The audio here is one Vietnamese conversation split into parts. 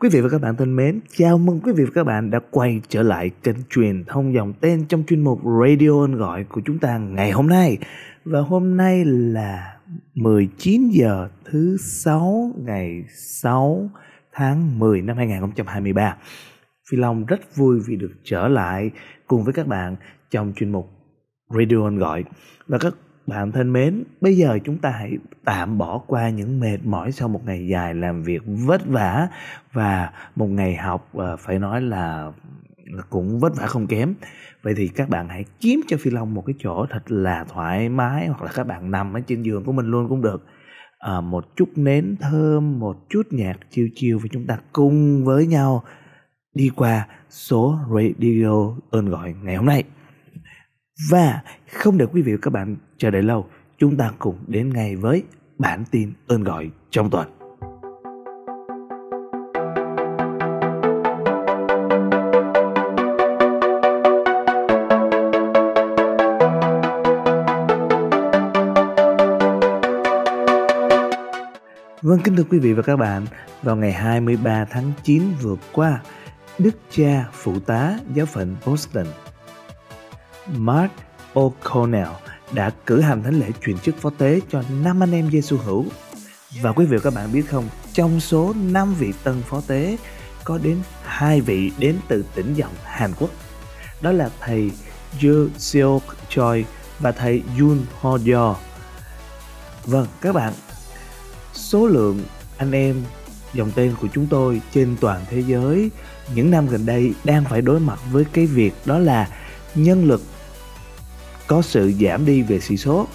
Quý vị và các bạn thân mến, chào mừng quý vị và các bạn đã quay trở lại kênh truyền thông dòng tên trong chuyên mục Radio Ân Gọi của chúng ta ngày hôm nay. Và hôm nay là 19 giờ thứ 6 ngày 6 tháng 10 năm 2023. Phi Long rất vui vì được trở lại cùng với các bạn trong chuyên mục Radio Ân Gọi. Và các bạn thân mến, bây giờ chúng ta hãy tạm bỏ qua những mệt mỏi sau một ngày dài làm việc vất vả và một ngày học ờ, phải nói là cũng vất vả không kém. Vậy thì các bạn hãy kiếm cho Phi Long một cái chỗ thật là thoải mái hoặc là các bạn nằm ở trên giường của mình luôn cũng được. À, một chút nến thơm, một chút nhạc chiêu chiêu và chúng ta cùng với nhau đi qua số radio ơn gọi ngày hôm nay. Và không để quý vị và các bạn chờ đợi lâu, chúng ta cùng đến ngay với bản tin ơn gọi trong tuần. Vâng kính thưa quý vị và các bạn, vào ngày 23 tháng 9 vừa qua, Đức cha phụ tá giáo phận Boston Mark O'Connell đã cử hành thánh lễ truyền chức phó tế cho năm anh em Giêsu hữu. Và quý vị và các bạn biết không, trong số 5 vị tân phó tế có đến hai vị đến từ tỉnh dòng Hàn Quốc. Đó là thầy Yoo Seok Choi và thầy Yoon Ho Yo. Vâng, các bạn, số lượng anh em dòng tên của chúng tôi trên toàn thế giới những năm gần đây đang phải đối mặt với cái việc đó là nhân lực có sự giảm đi về sĩ số.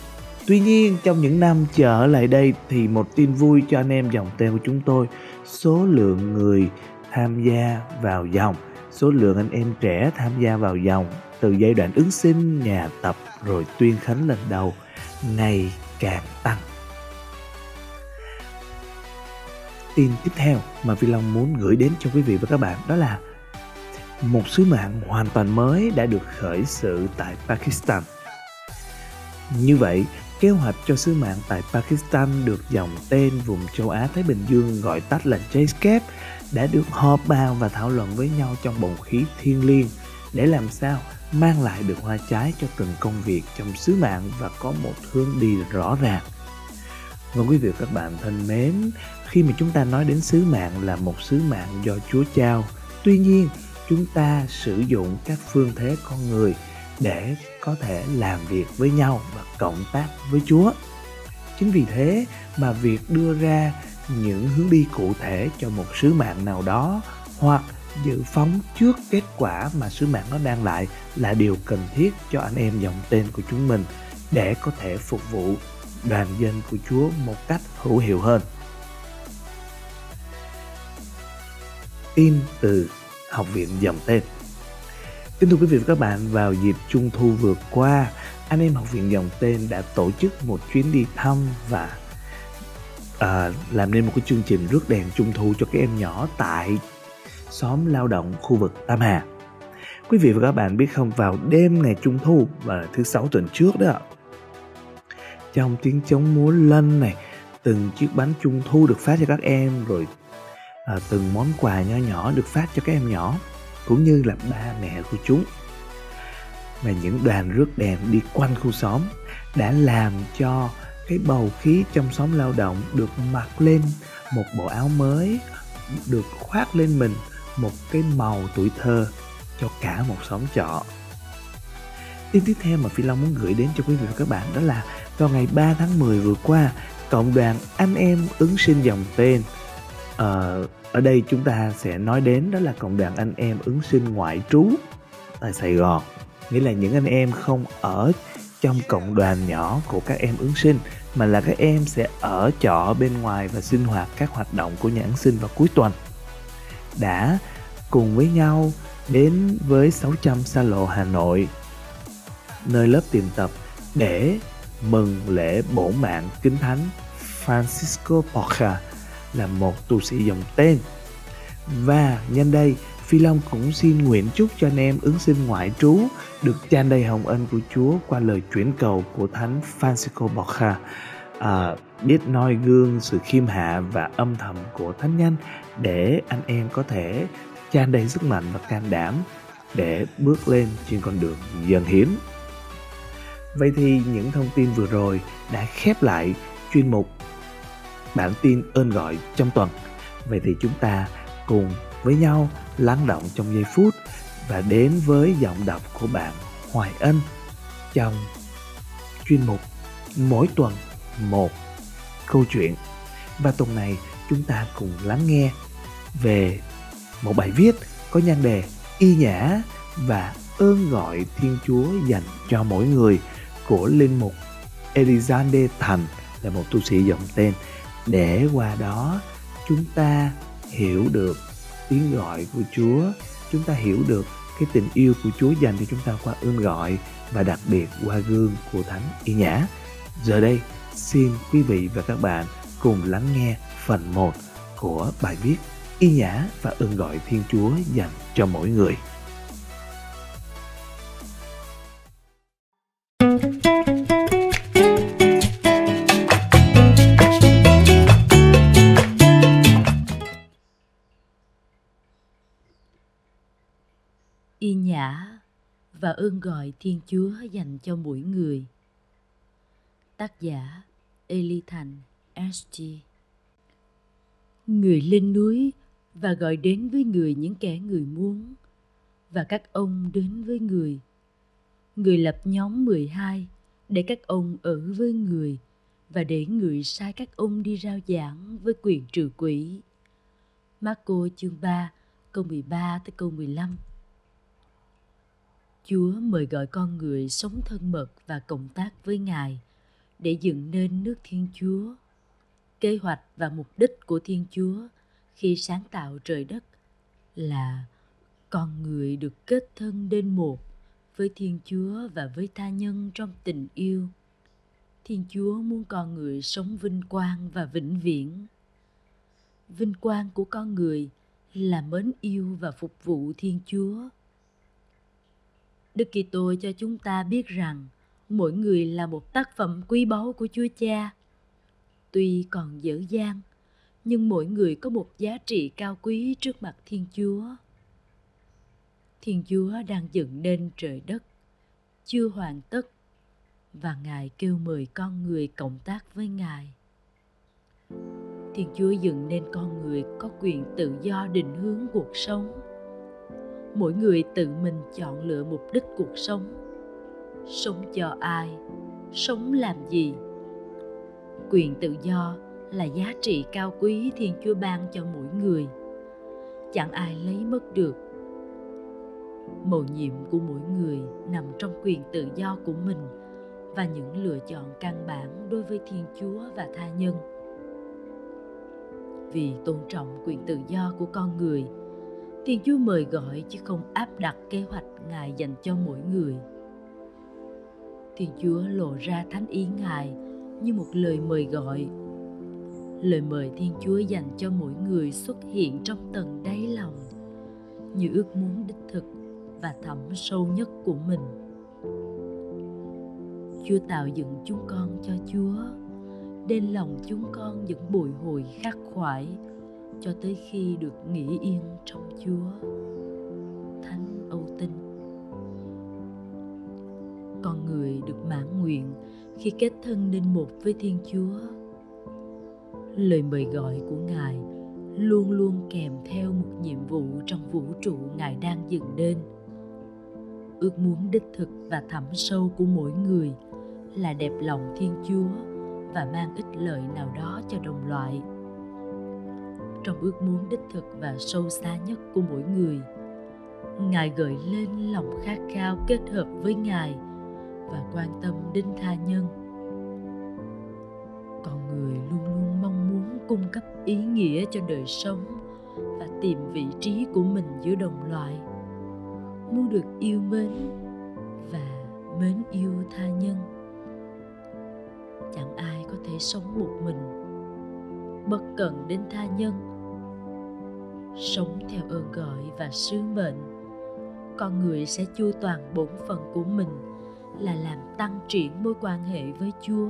Tuy nhiên trong những năm trở lại đây thì một tin vui cho anh em dòng teo của chúng tôi, số lượng người tham gia vào dòng, số lượng anh em trẻ tham gia vào dòng từ giai đoạn ứng sinh, nhà tập rồi tuyên khánh lần đầu ngày càng tăng. Tin tiếp theo mà Vi Long muốn gửi đến cho quý vị và các bạn đó là một sứ mạng hoàn toàn mới đã được khởi sự tại Pakistan. Như vậy, kế hoạch cho sứ mạng tại Pakistan được dòng tên vùng châu Á Thái Bình Dương gọi tắt là JSCAP đã được họp bàn và thảo luận với nhau trong bầu khí thiên liêng để làm sao mang lại được hoa trái cho từng công việc trong sứ mạng và có một hướng đi rõ ràng. Và quý vị và các bạn thân mến, khi mà chúng ta nói đến sứ mạng là một sứ mạng do Chúa trao, tuy nhiên chúng ta sử dụng các phương thế con người để có thể làm việc với nhau và cộng tác với Chúa. Chính vì thế mà việc đưa ra những hướng đi cụ thể cho một sứ mạng nào đó hoặc dự phóng trước kết quả mà sứ mạng nó đang lại là điều cần thiết cho anh em dòng tên của chúng mình để có thể phục vụ đoàn dân của Chúa một cách hữu hiệu hơn. Tin từ Học viện dòng tên Kính thưa quý vị và các bạn, vào dịp Trung Thu vừa qua, anh em học viện dòng tên đã tổ chức một chuyến đi thăm và à, làm nên một cái chương trình rước đèn Trung Thu cho các em nhỏ tại xóm lao động khu vực Tam Hà. Quý vị và các bạn biết không, vào đêm ngày Trung Thu và thứ sáu tuần trước đó, trong tiếng trống múa lân này, từng chiếc bánh Trung Thu được phát cho các em rồi à, từng món quà nho nhỏ được phát cho các em nhỏ cũng như là ba mẹ của chúng. Và những đoàn rước đèn đi quanh khu xóm đã làm cho cái bầu khí trong xóm lao động được mặc lên một bộ áo mới, được khoác lên mình một cái màu tuổi thơ cho cả một xóm trọ. Tin tiếp theo mà Phi Long muốn gửi đến cho quý vị và các bạn đó là vào ngày 3 tháng 10 vừa qua, cộng đoàn anh em ứng sinh dòng tên uh, ở đây chúng ta sẽ nói đến đó là cộng đoàn anh em ứng sinh ngoại trú tại Sài Gòn. Nghĩa là những anh em không ở trong cộng đoàn nhỏ của các em ứng sinh mà là các em sẽ ở trọ bên ngoài và sinh hoạt các hoạt động của nhà ứng sinh vào cuối tuần. Đã cùng với nhau đến với 600 xa lộ Hà Nội nơi lớp tiềm tập để mừng lễ bổ mạng kính thánh Francisco Porca là một tu sĩ dòng tên. Và nhân đây, Phi Long cũng xin nguyện chúc cho anh em ứng sinh ngoại trú được tràn đầy hồng ân của Chúa qua lời chuyển cầu của Thánh Francisco Borja à, biết noi gương sự khiêm hạ và âm thầm của thánh nhân để anh em có thể tràn đầy sức mạnh và can đảm để bước lên trên con đường dần hiến. Vậy thì những thông tin vừa rồi đã khép lại chuyên mục bản tin ơn gọi trong tuần. Vậy thì chúng ta cùng với nhau lắng động trong giây phút và đến với giọng đọc của bạn Hoài Ân trong chuyên mục mỗi tuần một câu chuyện và tuần này chúng ta cùng lắng nghe về một bài viết có nhan đề y nhã và ơn gọi thiên chúa dành cho mỗi người của linh mục Elizande Thành, là một tu sĩ dòng tên để qua đó chúng ta hiểu được tiếng gọi của Chúa, chúng ta hiểu được cái tình yêu của Chúa dành cho chúng ta qua ơn gọi và đặc biệt qua gương của Thánh Y Nhã. Giờ đây, xin quý vị và các bạn cùng lắng nghe phần 1 của bài viết Y Nhã và ơn gọi Thiên Chúa dành cho mỗi người. Y nhã và ơn gọi Thiên Chúa dành cho mỗi người. Tác giả Eli Thành SG Người lên núi và gọi đến với người những kẻ người muốn và các ông đến với người. Người lập nhóm 12 để các ông ở với người và để người sai các ông đi rao giảng với quyền trừ quỷ. Marco chương 3 câu 13 tới câu 15 Chúa mời gọi con người sống thân mật và cộng tác với Ngài để dựng nên nước Thiên Chúa. Kế hoạch và mục đích của Thiên Chúa khi sáng tạo trời đất là con người được kết thân đến một với Thiên Chúa và với tha nhân trong tình yêu. Thiên Chúa muốn con người sống vinh quang và vĩnh viễn. Vinh quang của con người là mến yêu và phục vụ Thiên Chúa Đức Kitô cho chúng ta biết rằng mỗi người là một tác phẩm quý báu của Chúa Cha. Tuy còn dở dang, nhưng mỗi người có một giá trị cao quý trước mặt Thiên Chúa. Thiên Chúa đang dựng nên trời đất, chưa hoàn tất, và Ngài kêu mời con người cộng tác với Ngài. Thiên Chúa dựng nên con người có quyền tự do định hướng cuộc sống mỗi người tự mình chọn lựa mục đích cuộc sống. Sống cho ai, sống làm gì? Quyền tự do là giá trị cao quý thiên chúa ban cho mỗi người. Chẳng ai lấy mất được. Mầu nhiệm của mỗi người nằm trong quyền tự do của mình và những lựa chọn căn bản đối với thiên chúa và tha nhân. Vì tôn trọng quyền tự do của con người Thiên Chúa mời gọi chứ không áp đặt kế hoạch Ngài dành cho mỗi người. Thiên Chúa lộ ra thánh ý Ngài như một lời mời gọi. Lời mời Thiên Chúa dành cho mỗi người xuất hiện trong tầng đáy lòng như ước muốn đích thực và thẳm sâu nhất của mình. Chúa tạo dựng chúng con cho Chúa, nên lòng chúng con vẫn bồi hồi khắc khoải cho tới khi được nghỉ yên trong Chúa. Thánh Âu Tinh Con người được mãn nguyện khi kết thân nên một với Thiên Chúa. Lời mời gọi của Ngài luôn luôn kèm theo một nhiệm vụ trong vũ trụ Ngài đang dựng nên. Ước muốn đích thực và thẳm sâu của mỗi người là đẹp lòng Thiên Chúa và mang ích lợi nào đó cho đồng loại trong ước muốn đích thực và sâu xa nhất của mỗi người. Ngài gợi lên lòng khát khao kết hợp với ngài và quan tâm đến tha nhân. Con người luôn luôn mong muốn cung cấp ý nghĩa cho đời sống và tìm vị trí của mình giữa đồng loại muốn được yêu mến và mến yêu tha nhân. Chẳng ai có thể sống một mình bất cần đến tha nhân sống theo ơn gọi và sứ mệnh. Con người sẽ chu toàn bổn phận của mình là làm tăng triển mối quan hệ với chúa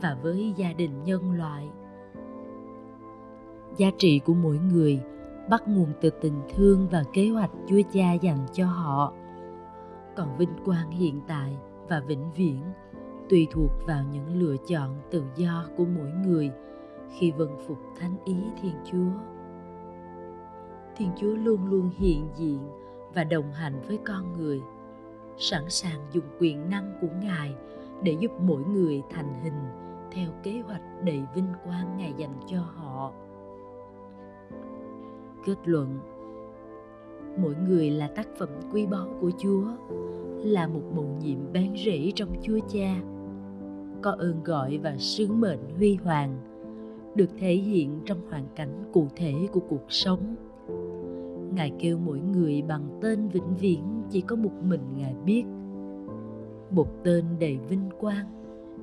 và với gia đình nhân loại. Giá trị của mỗi người bắt nguồn từ tình thương và kế hoạch chúa cha dành cho họ. Còn vinh quang hiện tại và vĩnh viễn tùy thuộc vào những lựa chọn tự do của mỗi người khi vâng phục thánh ý thiên chúa thiên chúa luôn luôn hiện diện và đồng hành với con người. Sẵn sàng dùng quyền năng của ngài để giúp mỗi người thành hình theo kế hoạch đầy vinh quang ngài dành cho họ. Kết luận. Mỗi người là tác phẩm quý báu của chúa, là một mầu nhiệm bán rễ trong chúa cha, có ơn gọi và sứ mệnh huy hoàng, được thể hiện trong hoàn cảnh cụ thể của cuộc sống ngài kêu mỗi người bằng tên vĩnh viễn, chỉ có một mình ngài biết. Một tên đầy vinh quang,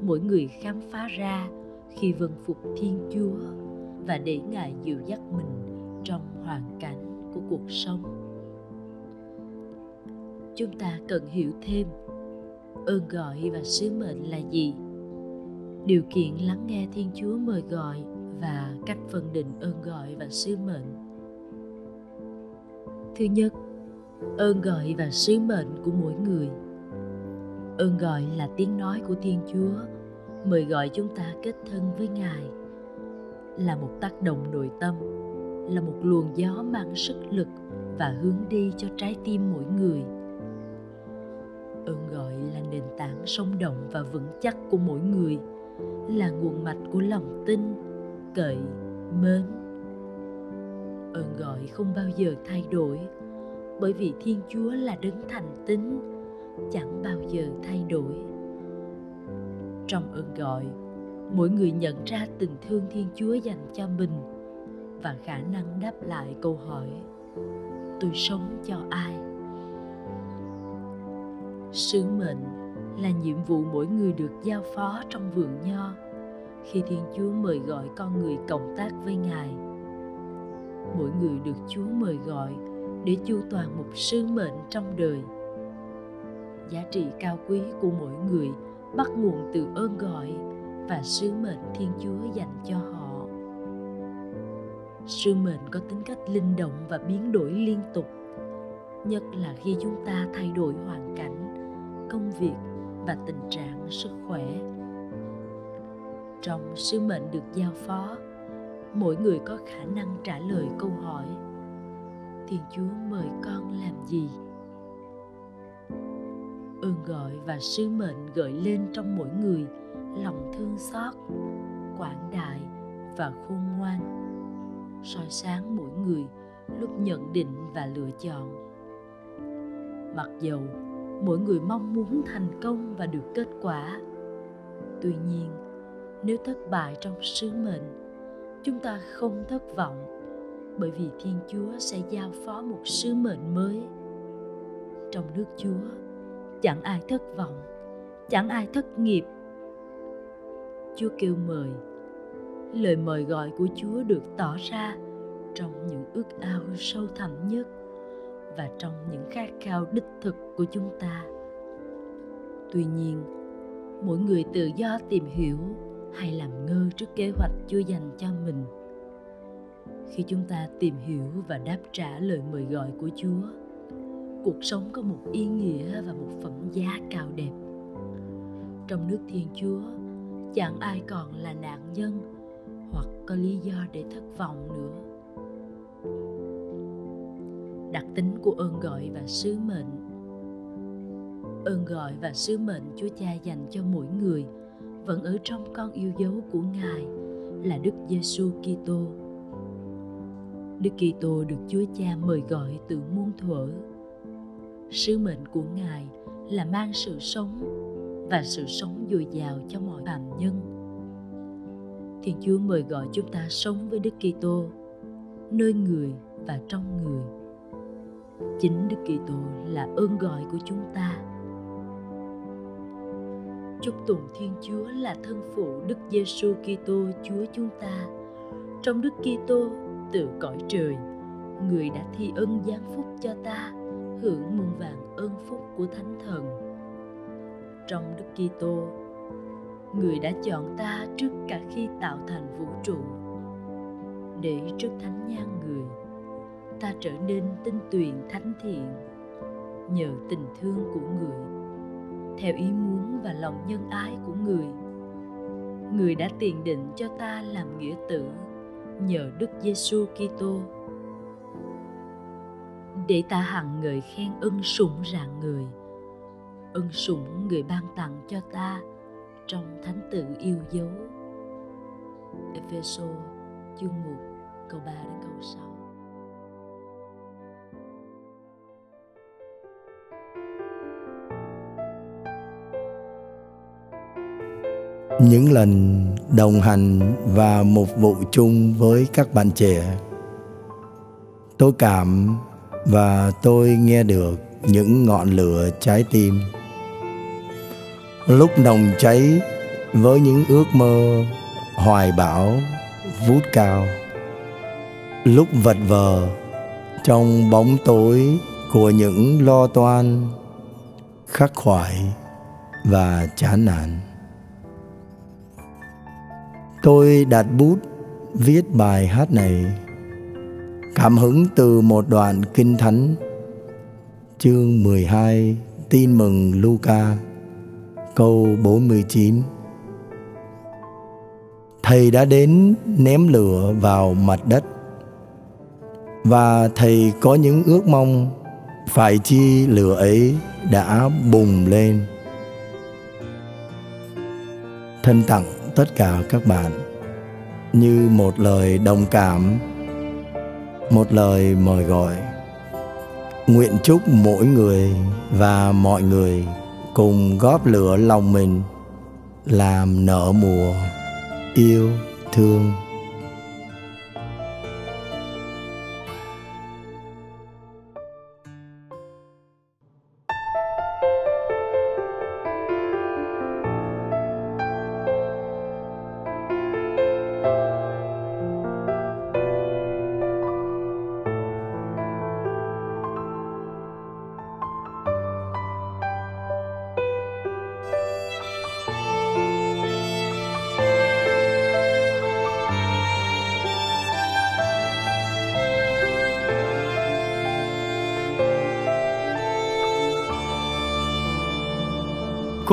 mỗi người khám phá ra khi vâng phục thiên chúa và để ngài dịu dắt mình trong hoàn cảnh của cuộc sống. Chúng ta cần hiểu thêm, ơn gọi và sứ mệnh là gì? Điều kiện lắng nghe thiên chúa mời gọi và cách phân định ơn gọi và sứ mệnh thứ nhất, ơn gọi và sứ mệnh của mỗi người. Ơn gọi là tiếng nói của thiên chúa, mời gọi chúng ta kết thân với ngài. Là một tác động nội tâm, là một luồng gió mang sức lực và hướng đi cho trái tim mỗi người. Ơn gọi là nền tảng sống động và vững chắc của mỗi người, là nguồn mạch của lòng tin, cậy, mến ơn gọi không bao giờ thay đổi. Bởi vì thiên chúa là đấng thành tín, chẳng bao giờ thay đổi. Trong ơn gọi, mỗi người nhận ra tình thương thiên chúa dành cho mình và khả năng đáp lại câu hỏi, tôi sống cho ai? Sứ mệnh là nhiệm vụ mỗi người được giao phó trong vườn nho. Khi thiên chúa mời gọi con người cộng tác với ngài mỗi người được chúa mời gọi để chu toàn một sứ mệnh trong đời. Giá trị cao quý của mỗi người bắt nguồn từ ơn gọi và sứ mệnh thiên chúa dành cho họ. Sứ mệnh có tính cách linh động và biến đổi liên tục, nhất là khi chúng ta thay đổi hoàn cảnh, công việc và tình trạng sức khỏe. Trong sứ mệnh được giao phó mỗi người có khả năng trả lời câu hỏi. Thiên chúa mời con làm gì? Ơn gọi và sứ mệnh gợi lên trong mỗi người lòng thương xót, quảng đại và khôn ngoan. Soi sáng mỗi người lúc nhận định và lựa chọn. Mặc dầu mỗi người mong muốn thành công và được kết quả, tuy nhiên, nếu thất bại trong sứ mệnh chúng ta không thất vọng, bởi vì thiên chúa sẽ giao phó một sứ mệnh mới. Trong nước chúa, chẳng ai thất vọng, chẳng ai thất nghiệp. Chúa kêu mời. Lời mời gọi của chúa được tỏ ra trong những ước ao sâu thẳm nhất và trong những khát khao đích thực của chúng ta. Tuy nhiên, mỗi người tự do tìm hiểu hay làm ngơ trước kế hoạch chưa dành cho mình. Khi chúng ta tìm hiểu và đáp trả lời mời gọi của chúa, cuộc sống có một ý nghĩa và một phẩm giá cao đẹp. Trong nước thiên chúa, chẳng ai còn là nạn nhân hoặc có lý do để thất vọng nữa. Đặc tính của ơn gọi và sứ mệnh. Ơn gọi và sứ mệnh chúa cha dành cho mỗi người vẫn ở trong con yêu dấu của ngài, là đức giêsu kitô. Đức kitô được chúa cha mời gọi từ muôn thuở. Sứ mệnh của ngài là mang sự sống và sự sống dồi dào cho mọi phạm nhân. Thiên chúa mời gọi chúng ta sống với đức kitô, nơi người và trong người. Chính đức kitô là ơn gọi của chúng ta chúc tụng thiên chúa là thân phụ đức giêsu kitô, chúa chúng ta. Trong đức kitô từ cõi trời, người đã thi ân giáng phúc cho ta, hưởng muôn vàng ơn phúc của thánh thần. Trong đức kitô, người đã chọn ta trước cả khi tạo thành vũ trụ, để trước thánh nhan người. Ta trở nên tinh tuyền thánh thiện, nhờ tình thương của người theo ý muốn và lòng nhân ái của người. Người đã tiền định cho ta làm nghĩa tử, nhờ Đức Giêsu Kitô. Để ta hằng ngợi khen ân sủng rạng người, ân sủng người ban tặng cho ta trong thánh tự yêu dấu. Ephesos chương 1 câu 3 đến câu 6 những lần đồng hành và một vụ chung với các bạn trẻ. Tôi cảm và tôi nghe được những ngọn lửa trái tim. Lúc nồng cháy với những ước mơ hoài bão, vút cao. Lúc vật vờ trong bóng tối của những lo toan, khắc khoải và chán nản tôi đặt bút viết bài hát này. Cảm hứng từ một đoạn kinh thánh. Chương 12 tin mừng Luca. Câu 49 Thầy đã đến ném lửa vào mặt đất. Và thầy có những ước mong, phải chi lửa ấy đã bùng lên. Thân tặng tất cả các bạn như một lời đồng cảm, một lời mời gọi. Nguyện chúc mỗi người và mọi người cùng góp lửa lòng mình, làm nở mùa yêu thương.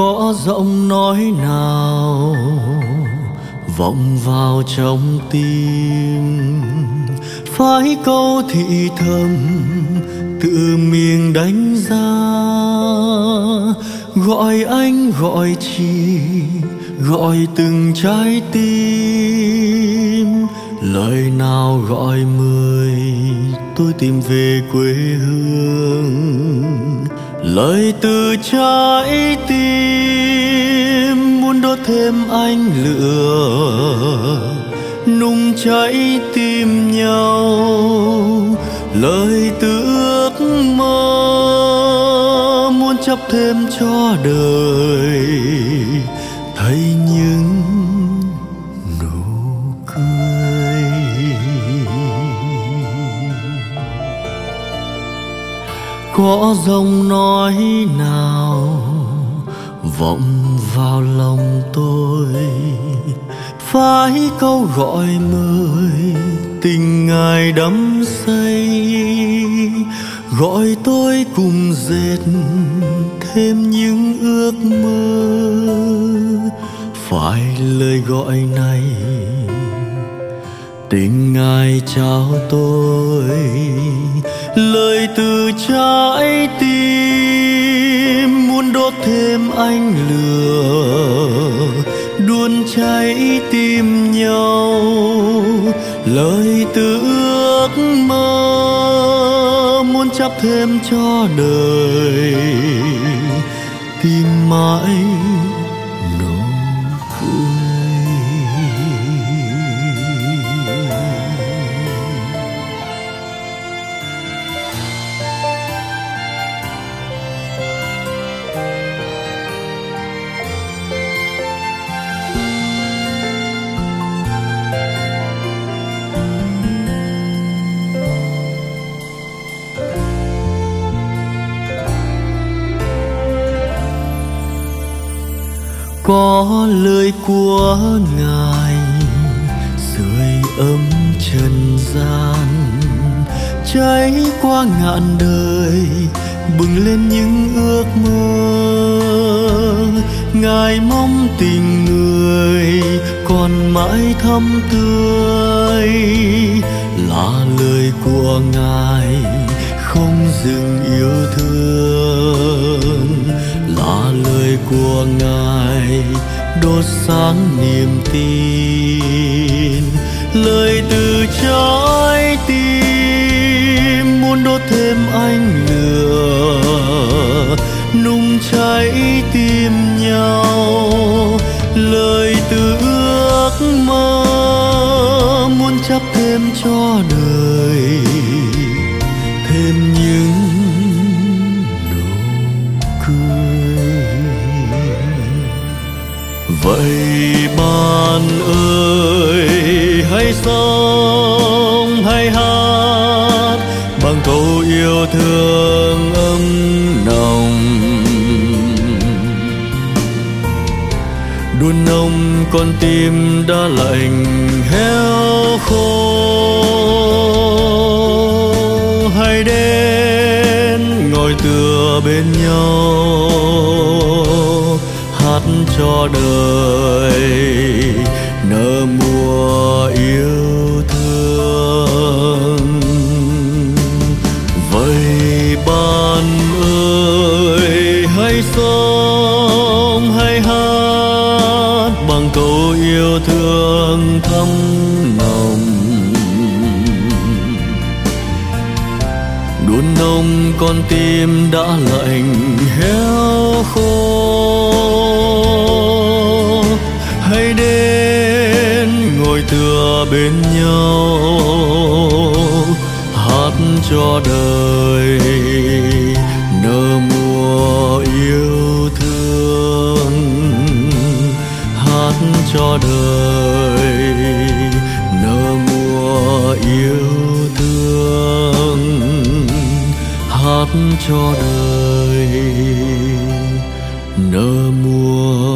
Có giọng nói nào, vọng vào trong tim. Phái câu thị thầm, tự miệng đánh giá gọi anh, gọi chị, gọi từng trái tim. Lời nào gọi mời tôi tìm về quê hương lời từ trái tim muốn đốt thêm anh lửa. Nung cháy tim nhau, lời từ ước mơ. Muốn chấp thêm cho đời có dòng nói nào, vọng vào lòng tôi. Phải câu gọi mời tình ngài đắm say. Gọi tôi cùng dệt thêm những ước mơ. Phải lời gọi này, tình ngài chào tôi lời từ trái tim muốn đốt thêm ánh lửa đuôn cháy tim nhau. Lời từ ước mơ, muốn chấp thêm cho đời, tìm mãi có lời của ngài sưởi ấm trần gian cháy qua ngàn đời, bừng lên những ước mơ. Ngài mong tình người còn mãi thắm tươi, là lời của ngài không dừng yêu thương là lời của ngài, đốt sáng niềm tin. Lời từ trái tim muốn đốt thêm ánh lửa, nung cháy tim nhau. Lời từ ước mơ muốn chấp thêm cho đời. Vậy bạn ơi, hãy sống, hãy hát bằng câu yêu thương ấm nồng. Đun nông con tim đã lạnh héo khô. Hãy đến, ngồi tựa bên nhau cho đời nở mùa yêu thương. Vậy bạn ơi, hãy sống, hãy hát bằng câu yêu thương thắm nồng. Đun nông con tim đã lạnh, héo khô. Bên nhau, hát cho đời, nở mùa yêu thương, hát cho đời, nở mùa yêu thương, hát cho đời, nở mùa